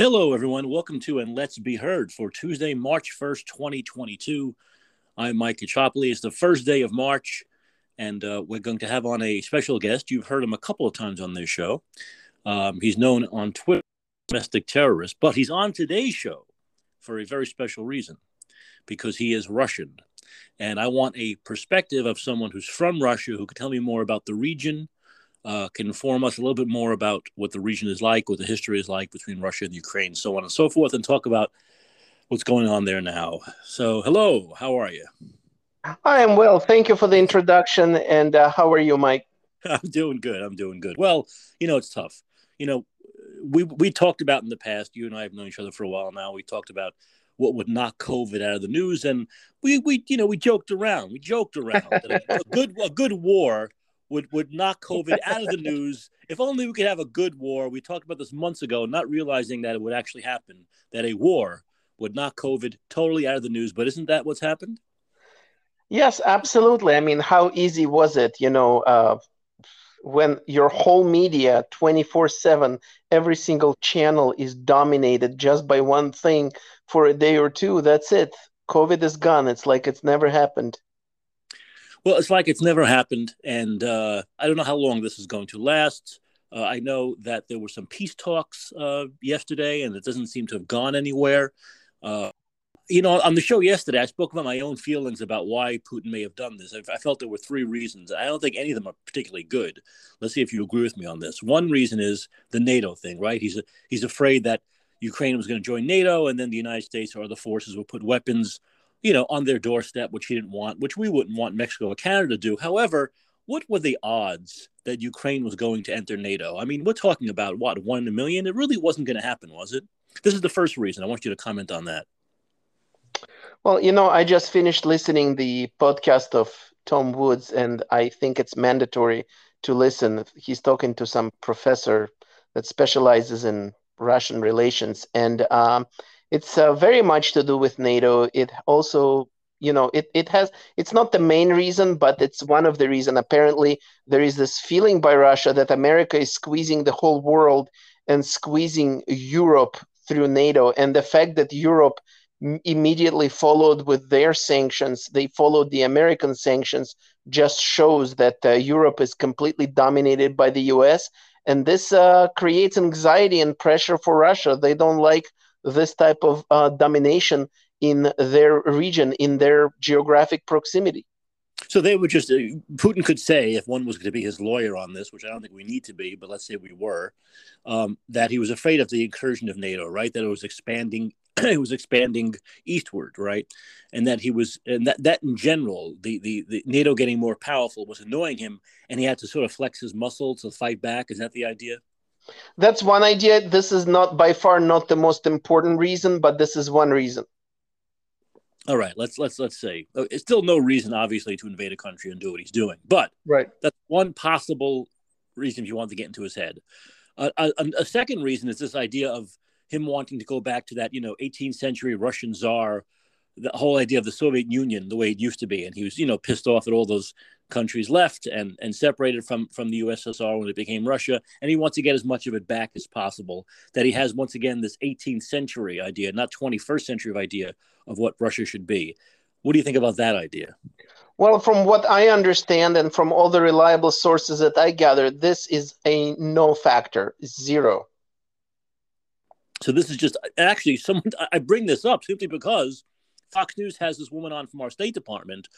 Hello, everyone. Welcome to And Let's Be Heard for Tuesday, March 1st, 2022. I'm Mike Caccioppoli. It's the first day of March, and uh, we're going to have on a special guest. You've heard him a couple of times on this show. Um, he's known on Twitter domestic terrorist, but he's on today's show for a very special reason because he is Russian. And I want a perspective of someone who's from Russia who can tell me more about the region, uh, can inform us a little bit more about what the region is like, what the history is like between Russia and Ukraine, so on and so forth, and talk about what's going on there now. So, hello, how are you? I am well. Thank you for the introduction. And uh, how are you, Mike? I'm doing good. I'm doing good. Well, you know, it's tough. You know, we we talked about in the past. You and I have known each other for a while now. We talked about what would knock COVID out of the news, and we we you know we joked around. We joked around. a good a good war would would knock COVID out of the news. If only we could have a good war. We talked about this months ago, not realizing that it would actually happen. That a war would knock COVID totally out of the news. But isn't that what's happened? Yes, absolutely. I mean, how easy was it? You know, uh, when your whole media 24 7 every single channel is dominated just by one thing for a day or two that's it covid is gone it's like it's never happened well, it's like it's never happened, and uh, I don't know how long this is going to last. Uh, I know that there were some peace talks uh, yesterday, and it doesn't seem to have gone anywhere. Uh, you know, on the show yesterday, I spoke about my own feelings about why Putin may have done this. I, I felt there were three reasons. I don't think any of them are particularly good. Let's see if you agree with me on this. One reason is the NATO thing, right? He's he's afraid that Ukraine was going to join NATO, and then the United States or other forces will put weapons you know, on their doorstep, which he didn't want, which we wouldn't want Mexico or Canada to do. However, what were the odds that Ukraine was going to enter NATO? I mean, we're talking about what, one in a million? It really wasn't going to happen, was it? This is the first reason. I want you to comment on that. Well, you know, I just finished listening the podcast of Tom Woods, and I think it's mandatory to listen. He's talking to some professor that specializes in Russian relations, and um, it's uh, very much to do with NATO. It also, you know, it, it has, it's not the main reason, but it's one of the reason. Apparently, there is this feeling by Russia that America is squeezing the whole world and squeezing Europe through NATO. And the fact that Europe immediately followed with their sanctions, they followed the American sanctions, just shows that uh, Europe is completely dominated by the US. And this uh, creates anxiety and pressure for Russia. They don't like this type of uh, domination in their region, in their geographic proximity. So they would just, uh, Putin could say, if one was going to be his lawyer on this, which I don't think we need to be, but let's say we were, um, that he was afraid of the incursion of NATO, right? That it was expanding, it was expanding eastward, right? And that he was, and that, that in general, the, the, the NATO getting more powerful was annoying him, and he had to sort of flex his muscle to fight back. Is that the idea? That's one idea. This is not by far not the most important reason, but this is one reason. All right, let's let's let's say uh, it's still no reason, obviously, to invade a country and do what he's doing, but right, that's one possible reason if you want to get into his head. Uh, a, a, second reason is this idea of him wanting to go back to that, you know, 18th century Russian czar, the whole idea of the Soviet Union the way it used to be, and he was, you know, pissed off at all those countries left and and separated from from the USSR when it became Russia, and he wants to get as much of it back as possible. That he has once again this 18th century idea, not 21st century idea of what Russia should be. What do you think about that idea? Well, from what I understand and from all the reliable sources that I gather, this is a no factor, zero. So this is just actually someone I bring this up simply because Fox News has this woman on from our State Department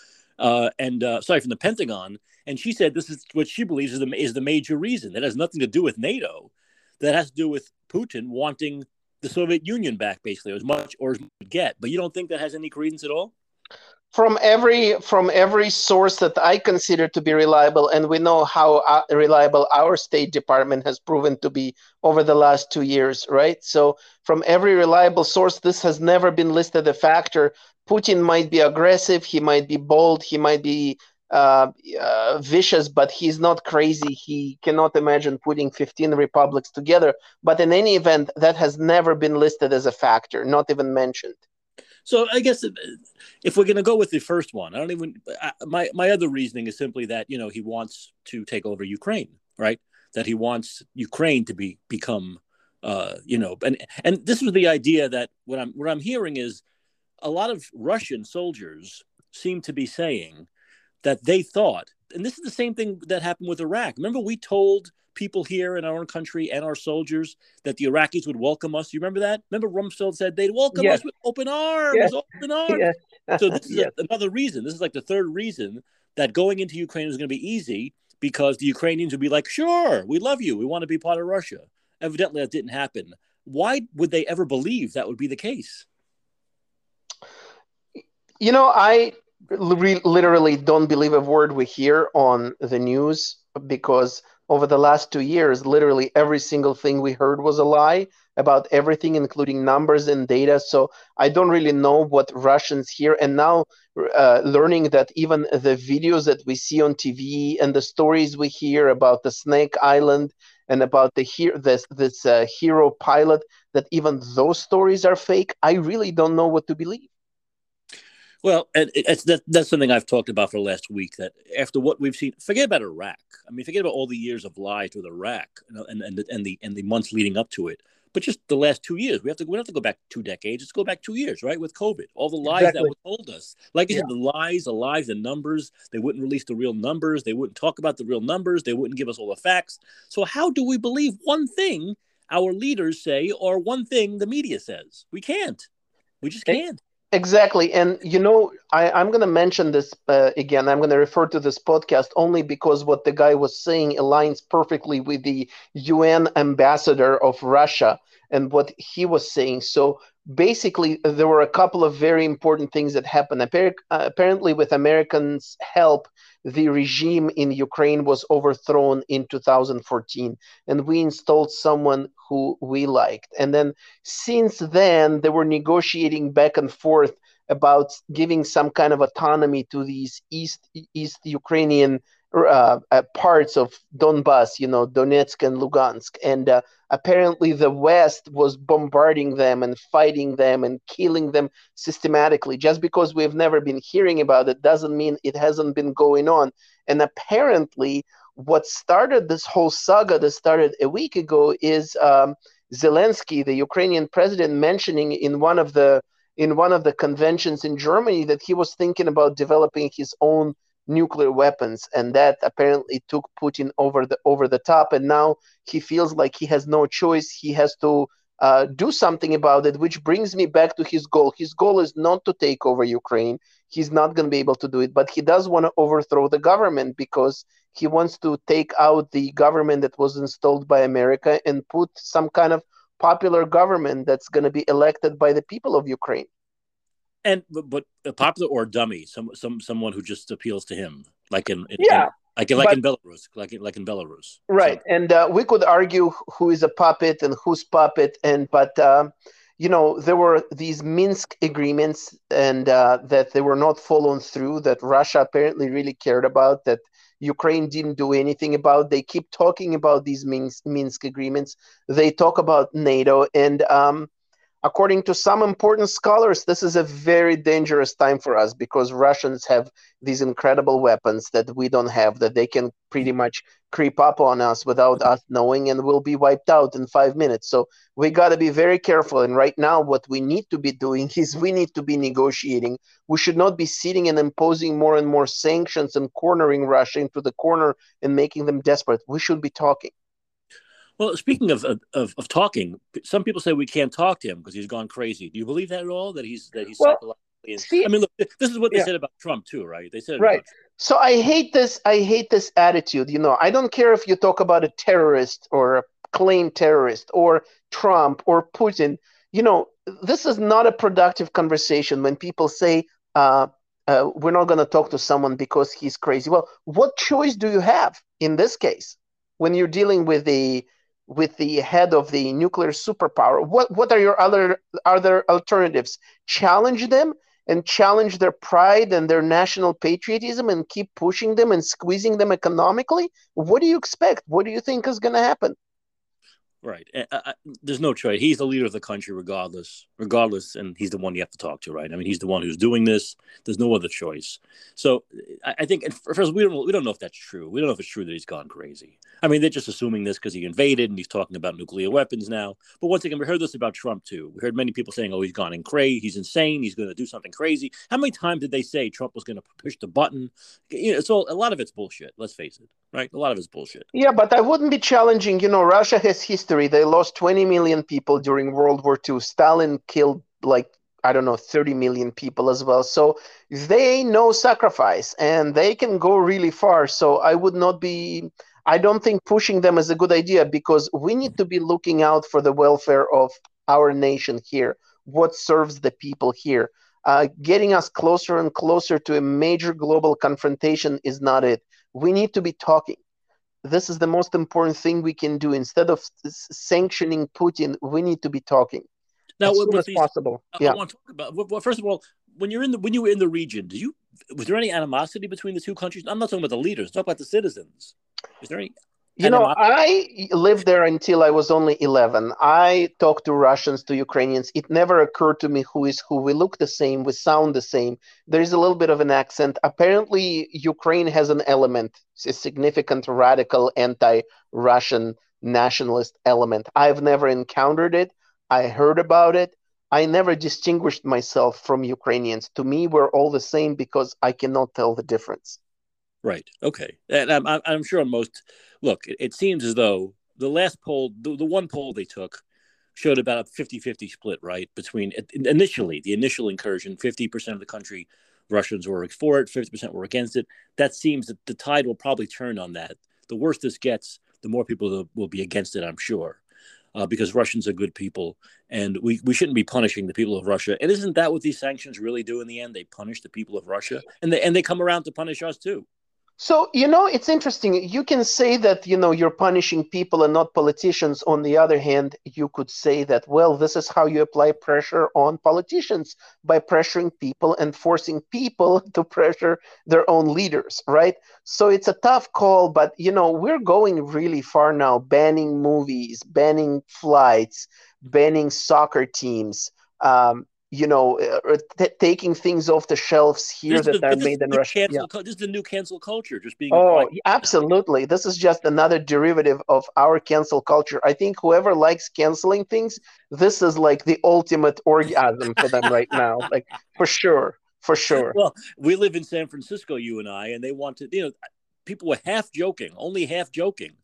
uh, and uh, sorry, from the Pentagon, and she said this is what she believes is the is the major reason. That has nothing to do with NATO. That has to do with Putin wanting the Soviet Union back, basically, as much or as much get. But you don't think that has any credence at all? From every from every source that I consider to be reliable, and we know how uh, reliable our State Department has proven to be over the last two years, right? So, from every reliable source, this has never been listed a factor Putin might be aggressive, he might be bold, he might be uh, uh, vicious, but he's not crazy. He cannot imagine putting 15 republics together. But in any event, that has never been listed as a factor, not even mentioned. So I guess if, if we're going to go with the first one, I don't even. I, my my other reasoning is simply that you know he wants to take over Ukraine, right? That he wants Ukraine to be become Uh, you know, and and this was the idea that what I'm what I'm hearing is a lot of Russian soldiers seem to be saying that they thought, and this is the same thing that happened with Iraq. Remember, we told people here in our own country and our soldiers that the Iraqis would welcome us. You remember that? Remember Rumsfeld said they'd welcome yes. us with open arms, yes. open arms. Yes. so this is yes. a, another reason. This is like the third reason that going into Ukraine is going to be easy because the Ukrainians would be like, "Sure, we love you. We want to be part of Russia." Evidently, that didn't happen. Why would they ever believe that would be the case? You know, I literally don't believe a word we hear on the news because over the last two years, literally every single thing we heard was a lie about everything, including numbers and data. So I don't really know what Russians hear. And now, uh, learning that even the videos that we see on TV and the stories we hear about the Snake Island and about the here this this uh, hero pilot, that even those stories are fake. I really don't know what to believe. Well, and it's that, that's something I've talked about for the last week. That after what we've seen, forget about Iraq. I mean, forget about all the years of lies with Iraq and and and the and the months leading up to it. But just the last two years, we have to we don't have to go back two decades. Let's go back two years, right? With COVID, all the lies exactly. that were told us, like you yeah. said, the lies, the lies, the numbers. They wouldn't release the real numbers. They wouldn't talk about the real numbers. They wouldn't give us all the facts. So how do we believe one thing our leaders say or one thing the media says? We can't. We just can't. Exactly. And, you know, I, I'm going to mention this uh, again. I'm going to refer to this podcast only because what the guy was saying aligns perfectly with the UN ambassador of Russia and what he was saying. So basically, there were a couple of very important things that happened. Uh, apparently, with Americans' help, the regime in Ukraine was overthrown in 2014, and we installed someone who we liked. And then since then, they were negotiating back and forth about giving some kind of autonomy to these East East Ukrainian uh, uh, parts of Donbass, you know, Donetsk and Lugansk, and uh, apparently the West was bombarding them and fighting them and killing them systematically. Just because we've never been hearing about it doesn't mean it hasn't been going on. And apparently, what started this whole saga that started a week ago is um, Zelensky, the Ukrainian president, mentioning in one of the in one of the conventions in Germany that he was thinking about developing his own nuclear weapons, and that apparently took Putin over the over the top. And now he feels like he has no choice; he has to uh, do something about it. Which brings me back to his goal. His goal is not to take over Ukraine. He's not going to be able to do it, but he does want to overthrow the government because he wants to take out the government that was installed by America and put some kind of popular government that's going to be elected by the people of Ukraine and but, but a popular or a dummy, some some someone who just appeals to him, like in, in yeah. In, like, like but, in Belarus, like in, like in Belarus, right? So. And uh, we could argue who is a puppet and who's puppet, and but um, you know there were these Minsk agreements, and uh, that they were not followed through. That Russia apparently really cared about. That Ukraine didn't do anything about. They keep talking about these Minsk, Minsk agreements. They talk about NATO, and um, according to some important scholars, this is a very dangerous time for us because Russians have these incredible weapons that we don't have, that they can pretty much creep up on us without us knowing, and we'll be wiped out in five minutes. So we got to be very careful. And right now, what we need to be doing is we need to be negotiating. We should not be sitting and imposing more and more sanctions and cornering Russia into the corner and making them desperate. We should be talking. Well, speaking of, of, of talking, some people say we can't talk to him because he's gone crazy. Do you believe that at all? That he's that he's well, psychologically? See, I mean, look, this is what they yeah. said about Trump too, right? They said right. So I hate this. I hate this attitude. You know, I don't care if you talk about a terrorist or a claimed terrorist or Trump or Putin. You know, this is not a productive conversation when people say. Uh, uh, we're not going to talk to someone because he's crazy. Well, what choice do you have in this case when you're dealing with a with the head of the nuclear superpower what what are your other other alternatives? Challenge them and challenge their pride and their national patriotism and keep pushing them and squeezing them economically? What do you expect? What do you think is going to happen Right. I, there's no choice. He's the leader of the country, regardless. Regardless, and he's the one you have to talk to, right? I mean, he's the one who's doing this. There's no other choice. So, I, I think first we don't we don't know if that's true. We don't know if it's true that he's gone crazy. I mean, they're just assuming this because he invaded and he's talking about nuclear weapons now. But once again, we heard this about Trump too. We heard many people saying, "Oh, he's gone in crazy. He's insane. He's going to do something crazy." How many times did they say Trump was going to push the button? You know, all a lot of it's bullshit. Let's face it, right? A lot of it's bullshit. Yeah, but I wouldn't be challenging. You know, Russia has history they lost 20 million people during World War II. Stalin killed like I don't know 30 million people as well. So they know sacrifice and they can go really far. So I would not be I don't think pushing them is a good idea because we need to be looking out for the welfare of our nation here. What serves the people here? Uh, getting us closer and closer to a major global confrontation is not it. We need to be talking this is the most important thing we can do. Instead of sanctioning Putin, we need to be talking now, as soon as these, possible. I, yeah. I want to talk about. Well, first of all, when you're in the when you were in the region, do you was there any animosity between the two countries? I'm not talking about the leaders. Talk about the citizens. Is there any you know, I lived there until I was only 11. I talked to Russians, to Ukrainians. It never occurred to me who is who. We look the same, we sound the same. There is a little bit of an accent. Apparently, Ukraine has an element, a significant radical anti Russian nationalist element. I've never encountered it. I heard about it. I never distinguished myself from Ukrainians. To me, we're all the same because I cannot tell the difference. Right. Okay. And I'm, I'm sure most look, it, it seems as though the last poll, the, the one poll they took, showed about a 50-50 split, right? Between initially the initial incursion, 50% of the country Russians were for it, 50% were against it. That seems that the tide will probably turn on that. The worse this gets, the more people will be against it, I'm sure. Uh, because Russians are good people, and we, we shouldn't be punishing the people of Russia. And isn't that what these sanctions really do in the end? They punish the people of Russia, and they and they come around to punish us too. So, you know, it's interesting. You can say that, you know, you're punishing people and not politicians. On the other hand, you could say that, well, this is how you apply pressure on politicians by pressuring people and forcing people to pressure their own leaders, right? So it's a tough call, but, you know, we're going really far now, banning movies, banning flights, banning soccer teams. Um, you know, uh, t- taking things off the shelves here that the, are made in Russia. Cancel, yeah. This is the new cancel culture, just being. Oh, absolutely! This is just another derivative of our cancel culture. I think whoever likes canceling things, this is like the ultimate orgasm for them right now, like for sure, for sure. Well, we live in San Francisco, you and I, and they want to, you know, people were half joking, only half joking,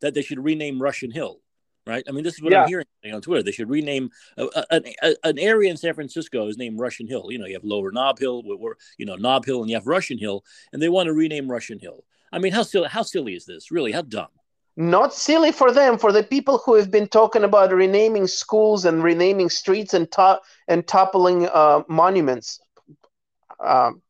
that they should rename Russian Hill right? I mean, this is what yeah. I'm hearing on Twitter. They should rename uh, uh, an, an area in San Francisco is named Russian Hill. You know, you have Lower Nob Hill, where, you know Nob Hill, and you have Russian Hill, and they want to rename Russian Hill. I mean, how silly? How silly is this? Really, how dumb? Not silly for them. For the people who have been talking about renaming schools and renaming streets and to- and toppling uh, monuments. Um,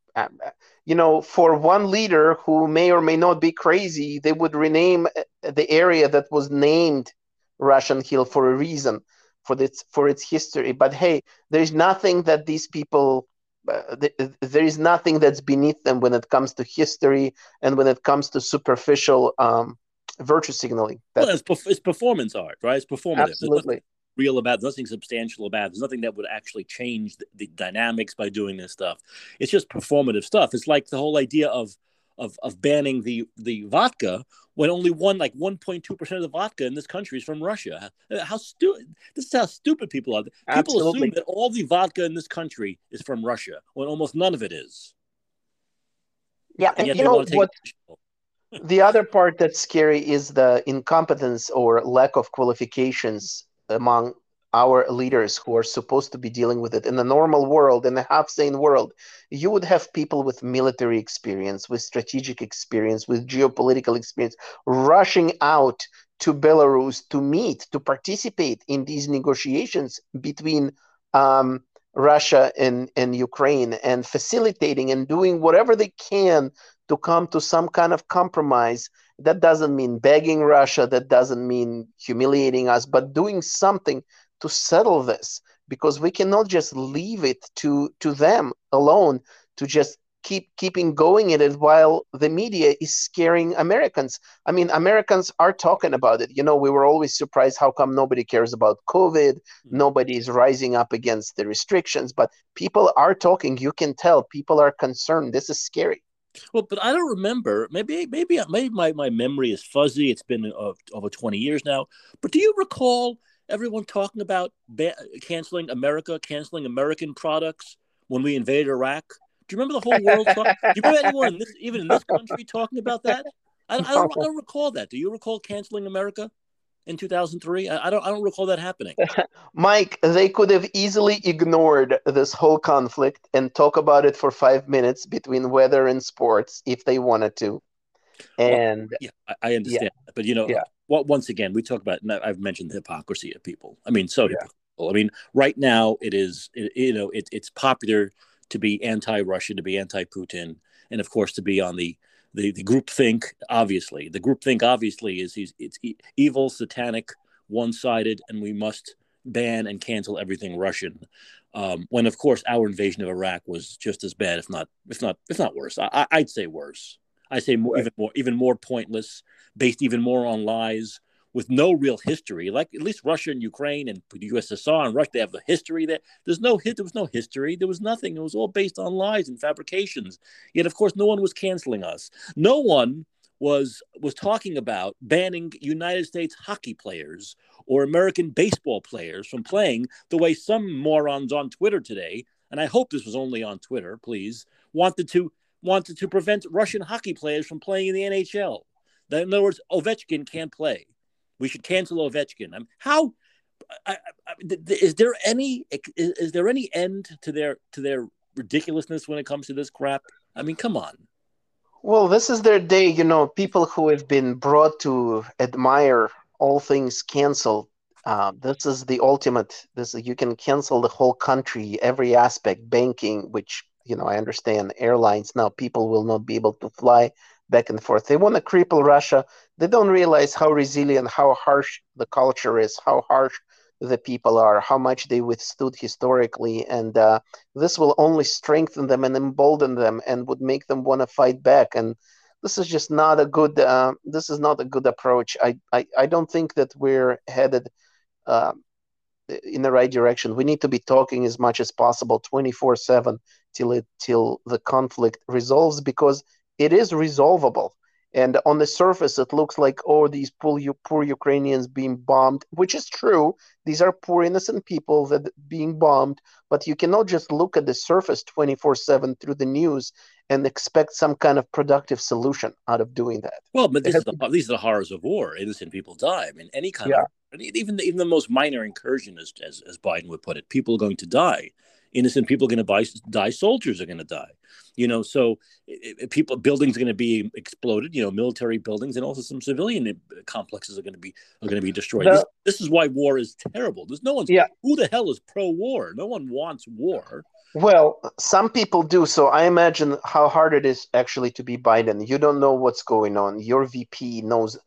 you know, for one leader who may or may not be crazy, they would rename uh, the area that was named Russian Hill for a reason, for its for its history. But hey, there's nothing that these people. Uh, th- there is nothing that's beneath them when it comes to history and when it comes to superficial um, virtue signaling. That's, well, it's, perf- it's, performance art, right? It's performative. Absolutely. Real about nothing substantial about. There's nothing that would actually change the, the dynamics by doing this stuff. It's just performative stuff. It's like the whole idea of of of banning the the vodka when only one like 1.2 percent of the vodka in this country is from Russia. Uh, how stupid! This is how stupid people are. People Absolutely. assume that all the vodka in this country is from Russia when almost none of it is. Yeah, and, and you know what? the other part that's scary is the incompetence or lack of qualifications among our leaders who are supposed to be dealing with it in the normal world in a half sane world you would have people with military experience with strategic experience with geopolitical experience rushing out to belarus to meet to participate in these negotiations between um, russia and, and ukraine and facilitating and doing whatever they can to come to some kind of compromise. That doesn't mean begging russia that doesn't mean humiliating us but doing something to settle this because we cannot just leave it to to them alone to just keep keeping going in it while the media is scaring Americans. I mean, Americans are talking about it. You know, we were always surprised how come nobody cares about COVID, mm-hmm. nobody is rising up against the restrictions, but people are talking. You can tell people are concerned. This is scary. Well, but I don't remember. Maybe, maybe, maybe my, my memory is fuzzy. It's been uh, over twenty years now. But do you recall everyone talking about ba- canceling America, canceling American products when we invaded Iraq? Do you remember the whole world? Talk- do you remember anyone in this, even in this country, talking about that? I, I, don't, I don't recall that. Do you recall canceling America? in 2003? I, don't I don't recall that happening. Mike, they could have easily ignored this whole conflict and talk about it for 5 minutes between weather and sports if they wanted to. And well, yeah, I, I understand. Yeah. But you know, yeah. Well, once again, we talk about I've mentioned the hypocrisy of people. I mean, so yeah. I mean, right now it is it, you know, it, it's popular to be anti-Russia, to be anti-Putin, and of course to be on the the, the group think obviously. The group think obviously is he's it's evil satanic one-sided and we must ban and cancel everything russian. Um, when of course our invasion of iraq was just as bad if not if not if not worse. I, would say worse i say more, right. even more even more pointless based even more on lies with no real history. Like at least Russia and Ukraine and the USSR and Russia, they have the history there. There's no hit. There was no history. There was nothing. It was all based on lies and fabrications. Yet, of course, no one was canceling us. No one was was talking about banning United States hockey players or American baseball players from playing the way some morons on Twitter today, and I hope this was only on Twitter, please, wanted to wanted to prevent Russian hockey players from playing in the NHL. In other words, Ovechkin can't play. We should cancel Ovechkin. I how I, I, is there any is, is, there any end to their to their ridiculousness when it comes to this crap? I mean, come on. Well, this is their day. You know, people who have been brought to admire all things canceled. Uh, this is the ultimate. This you can cancel the whole country, every aspect, banking, which you know I understand. Airlines now, people will not be able to fly back and forth. They want to cripple Russia. They don't realize how resilient, how harsh the culture is, how harsh the people are, how much they withstood historically, and uh, this will only strengthen them and embolden them, and would make them want to fight back. And this is just not a good. Uh, this is not a good approach. I, I, I don't think that we're headed. Uh, in the right direction. We need to be talking as much as possible, twenty four seven, till it till the conflict resolves, because it is resolvable. And on the surface, it looks like, oh, these poor, poor Ukrainians being bombed, which is true. These are poor, innocent people that being bombed. But you cannot just look at the surface 24 7 through the news and expect some kind of productive solution out of doing that. Well, but the, these are the horrors of war. Innocent people die. I mean, any kind yeah. of, even, even the most minor incursion, as, as, as Biden would put it, people are going to die innocent people are going to die soldiers are going to die you know? So it, people buildings are going to be exploded you know military buildings and also some civilian complexes are going to be are going to be destroyed. The, this, this, is why war is terrible. There's no one yeah. who the hell is pro-war? No one wants war. Well some people do so i imagine how hard it is actually to be biden. You don't know what's going on. Your vp knows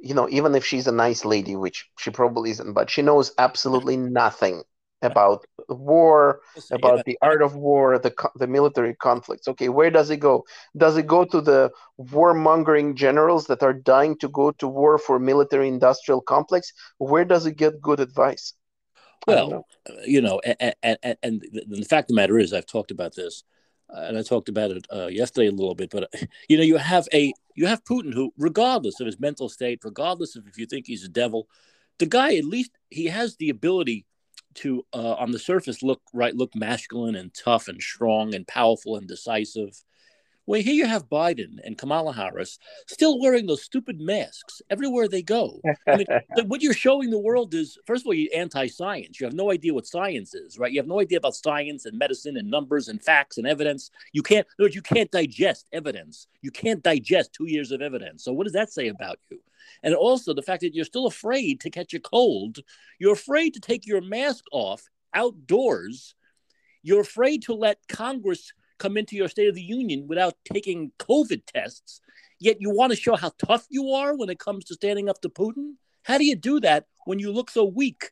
you know even if she's a nice lady which she probably isn't but she knows absolutely nothing about war, about the art of war, the the military conflicts. Okay, where does it go? Does it go to the warmongering generals that are dying to go to war for military industrial complex? Where does it get good advice? Well, know. Uh, you know, and, and, and, the fact of the matter is, I've talked about this, uh, and I talked about it uh, yesterday a little bit. But you know, you have a you have Putin who, regardless of his mental state, regardless of if you think he's a devil, the guy at least he has the ability to uh, on the surface look right look masculine and tough and strong and powerful and decisive well here you have biden and kamala harris still wearing those stupid masks everywhere they go I mean, what you're showing the world is first of all you're anti-science. You have no idea what science is right? You have no idea about science and medicine and numbers and facts and evidence. You can't you can't digest evidence. You can't digest two years of evidence. So what does that say about you? And also the fact that you're still afraid to catch a cold. You're afraid to take your mask off outdoors. You're afraid to let Congress come into your State of the Union without taking COVID tests. Yet you want to show how tough you are when it comes to standing up to Putin. How do you do that when you look so weak?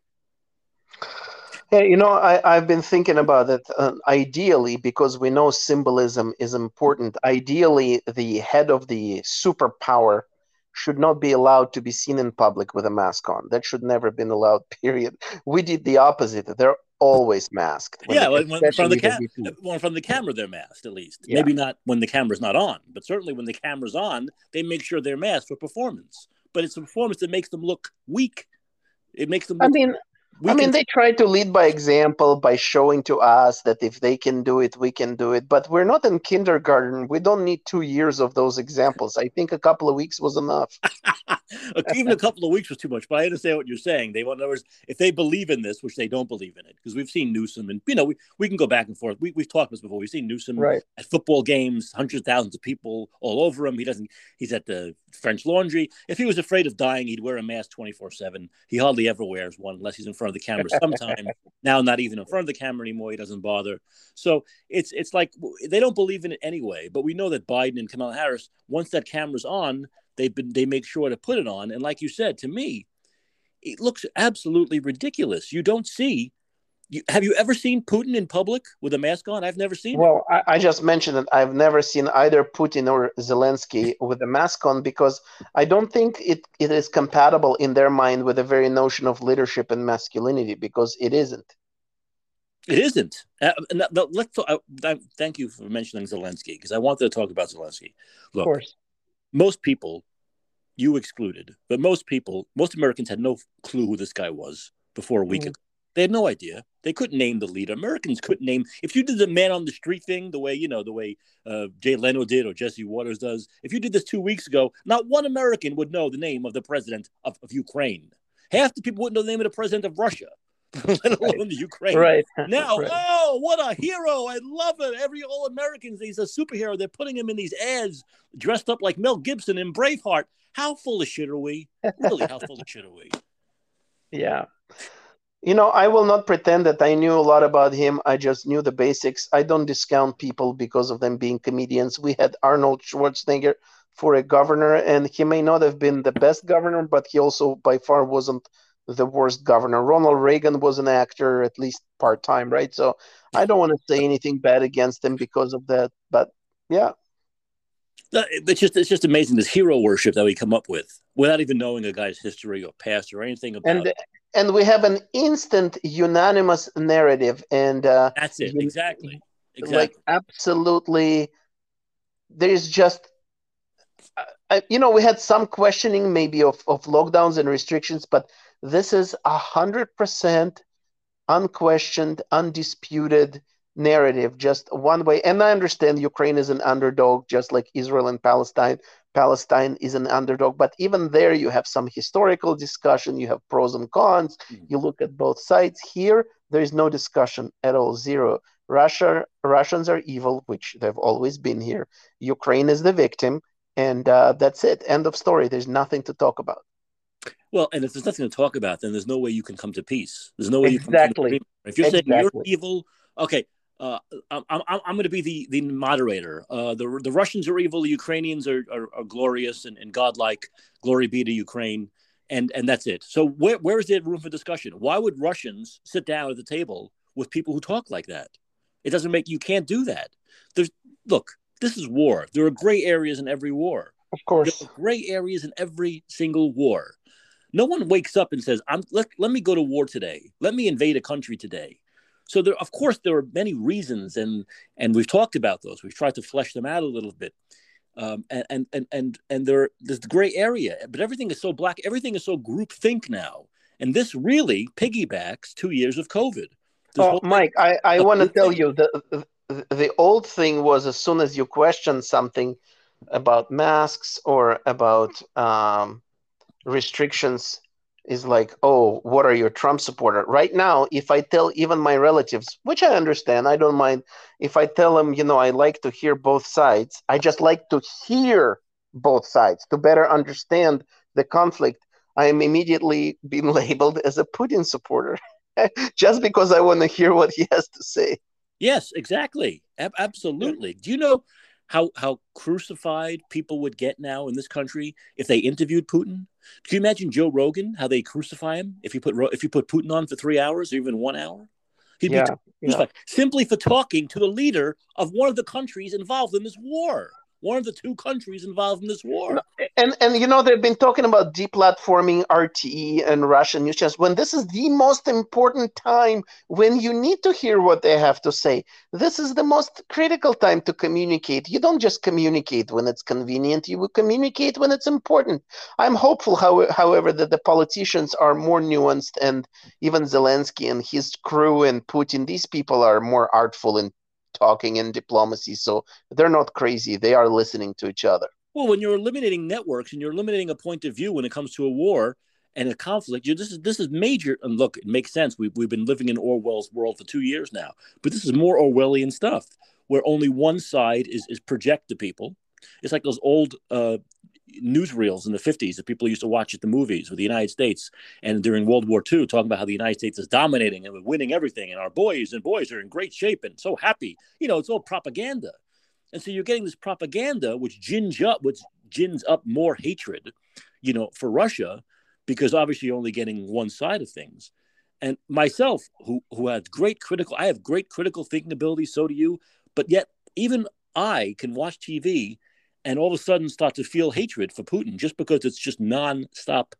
Hey, you know, I, I've been thinking about it. Uh, ideally, because we know symbolism is important, ideally, the head of the superpower should not be allowed to be seen in public with a mask on. That should never have been allowed, period. We did the opposite. They're always masked. Yeah, when, when from the cam- well, from the camera they're masked at least. Yeah. Maybe not when the camera's not on, but certainly when the camera's on, they make sure they're masked for performance. But it's a performance that makes them look weak. It makes them. I mean, we I mean, they try to lead by example by showing to us that if they can do it, we can do it. But we're not in kindergarten. We don't need two years of those examples. I think a couple of weeks was enough. Even a couple of weeks was too much. But I understand what you're saying. They want, in other words, if they believe in this, which they don't believe in it, because we've seen Newsom, and you know, we, we can go back and forth. We, we've talked this before. We've seen Newsom right. at football games, hundreds of thousands of people all over him. He doesn't. He's at the French Laundry. If he was afraid of dying, he'd wear a mask 24 seven. He hardly ever wears one unless he's in front of the camera. Sometimes now, not even in front of the camera anymore. He doesn't bother. So it's it's like they don't believe in it anyway. But we know that Biden and Kamala Harris, once that camera's on, they've been they make sure to put it on. And like you said, to me, it looks absolutely ridiculous. You don't see you, have you ever seen Putin in public with a mask on? I've never seen. Well, I, I, just mentioned that I've never seen either Putin or Zelensky with a mask on because I don't think it, it is compatible in their mind with the very notion of leadership and masculinity because it isn't. It isn't. Uh, let's. Talk, uh, thank you for mentioning Zelensky because I wanted to talk about Zelensky. Look, of course. Most people, you excluded, but most people, most Americans had no clue who this guy was before a week mm. ago. They had no idea. They couldn't name the leader. Americans couldn't name. If you did the man on the street thing, the way you know, the way uh, Jay Leno did or Jesse Watters does, if you did this two weeks ago, not one American would know the name of the president of, of Ukraine. Half the people wouldn't know the name of the president of Russia, let alone right. the Ukraine. Right. Now, right. oh, what a hero! I love it. Every all Americans, he's a superhero. They're putting him in these ads, dressed up like Mel Gibson in Braveheart. How full of shit are we? Really, how full of shit are we? Yeah. You know, I will not pretend that I knew a lot about him. I just knew the basics. I don't discount people because of them being comedians. We had Arnold Schwarzenegger for a governor, and he may not have been the best governor, but he also by far wasn't the worst governor. Ronald Reagan was an actor, at least part time, right? So I don't want to say anything bad against him because of that. But yeah. It's just it's just amazing this hero worship that we come up with without even knowing a guy's history or past or anything about. And and we have an instant unanimous narrative and uh, that's it exactly exactly like absolutely there's just uh, you know we had some questioning maybe of, of lockdowns and restrictions but this is a hundred percent unquestioned undisputed narrative just one way and i understand ukraine is an underdog just like israel and palestine Palestine is an underdog. But even there, you have some historical discussion, you have pros and cons, mm-hmm. you look at both sides. Here, there is no discussion at all, zero. Russia, Russians are evil, which they've always been here. Ukraine is the victim, and uh, that's it. End of story. There's nothing to talk about. Well, and if there's nothing to talk about, then there's no way you can come to peace. There's no way exactly. you can. If you're exactly. saying you're evil, okay, uh, I'm, I'm, I'm going to be the, the moderator. Uh, the, the Russians are evil. The Ukrainians are, are, are, glorious and, and godlike. Glory be to Ukraine. And, and that's it. So where, where is there room for discussion? Why would Russians sit down at the table with people who talk like that? It doesn't make, you can't do that. There's, look, this is war. There are gray areas in every war. Of course. There are gray areas in every single war. No one wakes up and says, I'm, let, let me go to war today. Let me invade a country today so there, of course, there are many reasons, and and we've talked about those. We've tried to flesh them out a little bit, um, and and and and there there's the gray area, but everything is so black. Everything is so group think now, and this really piggybacks two years of COVID. oh, Mike, I I want to tell you the, the the old thing was as soon as you question something about masks or about um, restrictions is like, oh, what are your Trump supporter? Right now, if I tell even my relatives, which I understand, I don't mind, if I tell them, you know, I like to hear both sides, I just like to hear both sides to better understand the conflict. I am immediately being labeled as a Putin supporter just because I want to hear what he has to say. Yes, exactly. A- absolutely. Do you know how how crucified people would get now in this country if they interviewed Putin? Can you imagine Joe Rogan how they crucify him if you put if you put Putin on for three hours or even one hour? He'd yeah, be yeah. simply for talking to the leader of one of the countries involved in this war one of the two countries involved in this war. And and you know they've been talking about deplatforming RTE and Russian news channels when this is the most important time when you need to hear what they have to say. This is the most critical time to communicate. You don't just communicate when it's convenient. You will communicate when it's important. I'm hopeful, how, however, that the politicians are more nuanced and even Zelensky and his crew and Putin. These people are more artful in talking in diplomacy. So they're not crazy. They are listening to each other. Well, when you're eliminating networks and you're eliminating a point of view when it comes to a war and a conflict, this is this is major. And look, it makes sense. We've we've been living in Orwell's world for two years now, but this is more Orwellian stuff where only one side is is project to people. It's like those old uh, newsreels in the 50s that people used to watch at the movies with the United States and during World War II, talking about how the United States is dominating and we're winning everything, and our boys and boys are in great shape and so happy. You know, it's all propaganda. And so you're getting this propaganda which gins up, which gins up more hatred, you know, for Russia, because obviously you're only getting one side of things. And myself, who who has great critical, I have great critical thinking ability, so do you. But yet, even I can watch TV and all of a sudden start to feel hatred for Putin just because it's just non-stop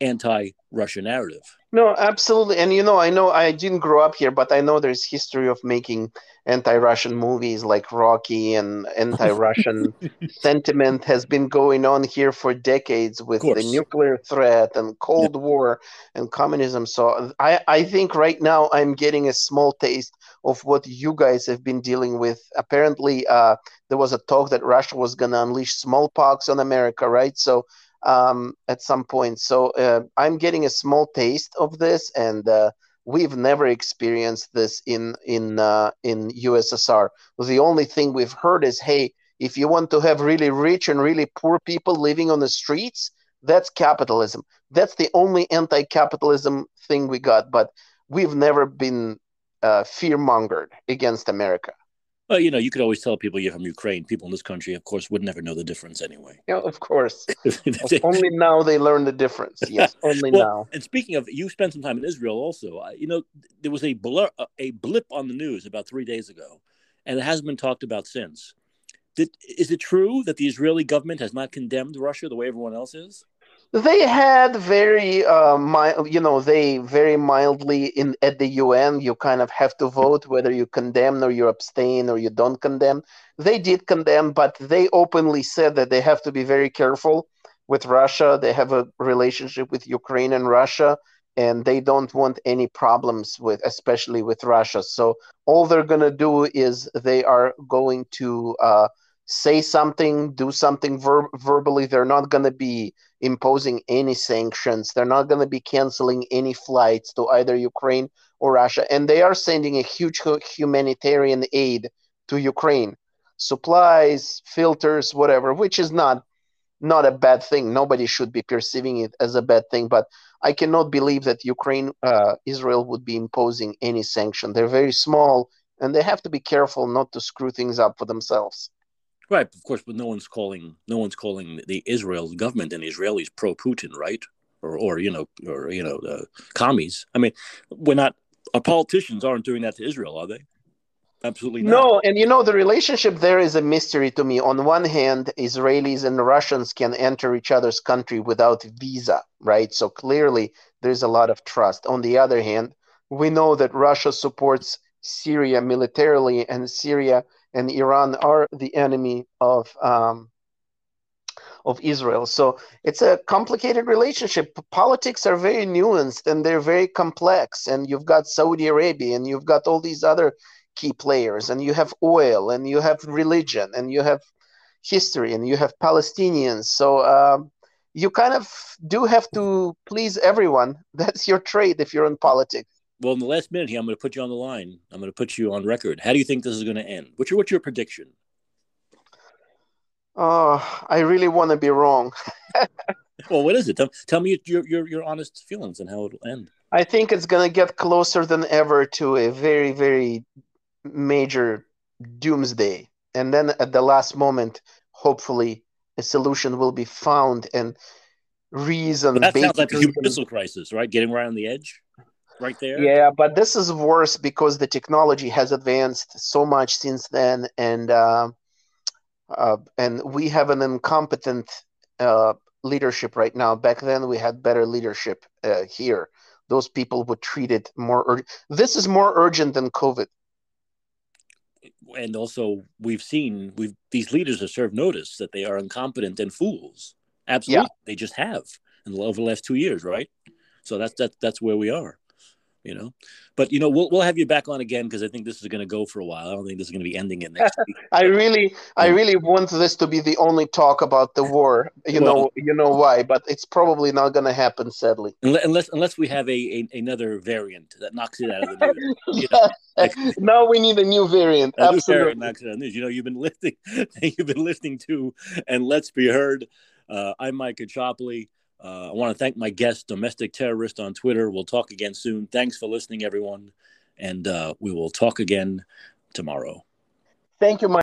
anti-Russia narrative. No, absolutely. And you know, I know I didn't grow up here, but I know there's history of making anti-Russian movies like Rocky and anti-Russian sentiment has been going on here for decades with the nuclear threat and Cold yeah. War and communism. So I, I think right now I'm getting a small taste of what you guys have been dealing with. Apparently, uh, there was a talk that Russia was going to unleash smallpox on America, right? So um, at some point, so uh, I'm getting a small taste of this, and uh, we've never experienced this in in uh, in USSR. The only thing we've heard is, hey, if you want to have really rich and really poor people living on the streets, that's capitalism. That's the only anti-capitalism thing we got, but we've never been uh, fear mongered against America. Well, you know, you could always tell people you're from Ukraine. People in this country, of course, would never know the difference anyway. Yeah, of course. only now they learn the difference. Yes, only well, now. And speaking of, you spent some time in Israel also. You know, there was a blur, uh, a blip on the news about three days ago, and it hasn't been talked about since. Did, is it true that the Israeli government has not condemned Russia the way everyone else is? They had very uh, mild, you know, they very mildly in at the UN. You kind of have to vote whether you condemn or you abstain or you don't condemn. They did condemn, but they openly said that they have to be very careful with Russia. They have a relationship with Ukraine and Russia, and they don't want any problems with, especially with Russia. So all they're gonna do is they are going to. Uh, say something, do something ver- verbally. They're not going to be imposing any sanctions. They're not going to be canceling any flights to either Ukraine or Russia. And they are sending a huge humanitarian aid to Ukraine supplies, filters, whatever, which is not not a bad thing. Nobody should be perceiving it as a bad thing. But I cannot believe that Ukraine, uh, Israel would be imposing any sanction. They're very small, and they have to be careful not to screw things up for themselves. Right, of course, but no one's calling no one's calling the Israel government and Israelis pro Putin, right? Or or you know or you know the commies. I mean, we're not our politicians aren't doing that to Israel, are they? Absolutely not. No, and you know the relationship there is a mystery to me. On one hand, Israelis and Russians can enter each other's country without visa, right? So clearly there's a lot of trust. On the other hand, we know that Russia supports Syria militarily and Syria and Iran are the enemy of um, of Israel. So it's a complicated relationship. Politics are very nuanced and they're very complex. And you've got Saudi Arabia and you've got all these other key players, and you have oil and you have religion and you have history and you have Palestinians. So um, you kind of do have to please everyone. That's your trade if you're in politics well, in the last minute here, I'm going to put you on the line. I'm going to put you on record. How do you think this is going to end? What's your what's your prediction? Oh, I really want to be wrong. well, what is it? Tell, tell me your, your your honest feelings and how it'll end. I think it's going to get closer than ever to a very very major doomsday, and then at the last moment, hopefully, a solution will be found and reason. But that sounds like a Cuban missile crisis, right? Getting right on the edge. Right there. Yeah, but this is worse because the technology has advanced so much since then, and uh, uh, and we have an incompetent uh, leadership right now. Back then, we had better leadership uh, here. Those people would treat it more. Ur- this is more urgent than COVID. And also, we've seen we've these leaders have served notice that they are incompetent and fools. Absolutely, yeah. they just have in the, over the last two years, right? So that's that that's where we are you know. But you know, we'll we'll have you back on again because I think this is going to go for a while. I don't think this is going to be ending in next week. I really, I really want this to be the only talk about the war. You well, know, you know why, but it's probably not going to happen, sadly. Unless unless we have a, a, another variant that knocks it out of the news. You know, like, now we need a new variant. A Absolutely, new variant knocks it out of the news. You know, you've been listening, you've been listening to, and let's be heard. Uh, I'm Mike Caccioppoli. Uh, I want to thank my guest, Domestic Terrorist on Twitter. We'll talk again soon. Thanks for listening, everyone. And uh, we will talk again tomorrow. Thank you, Mike.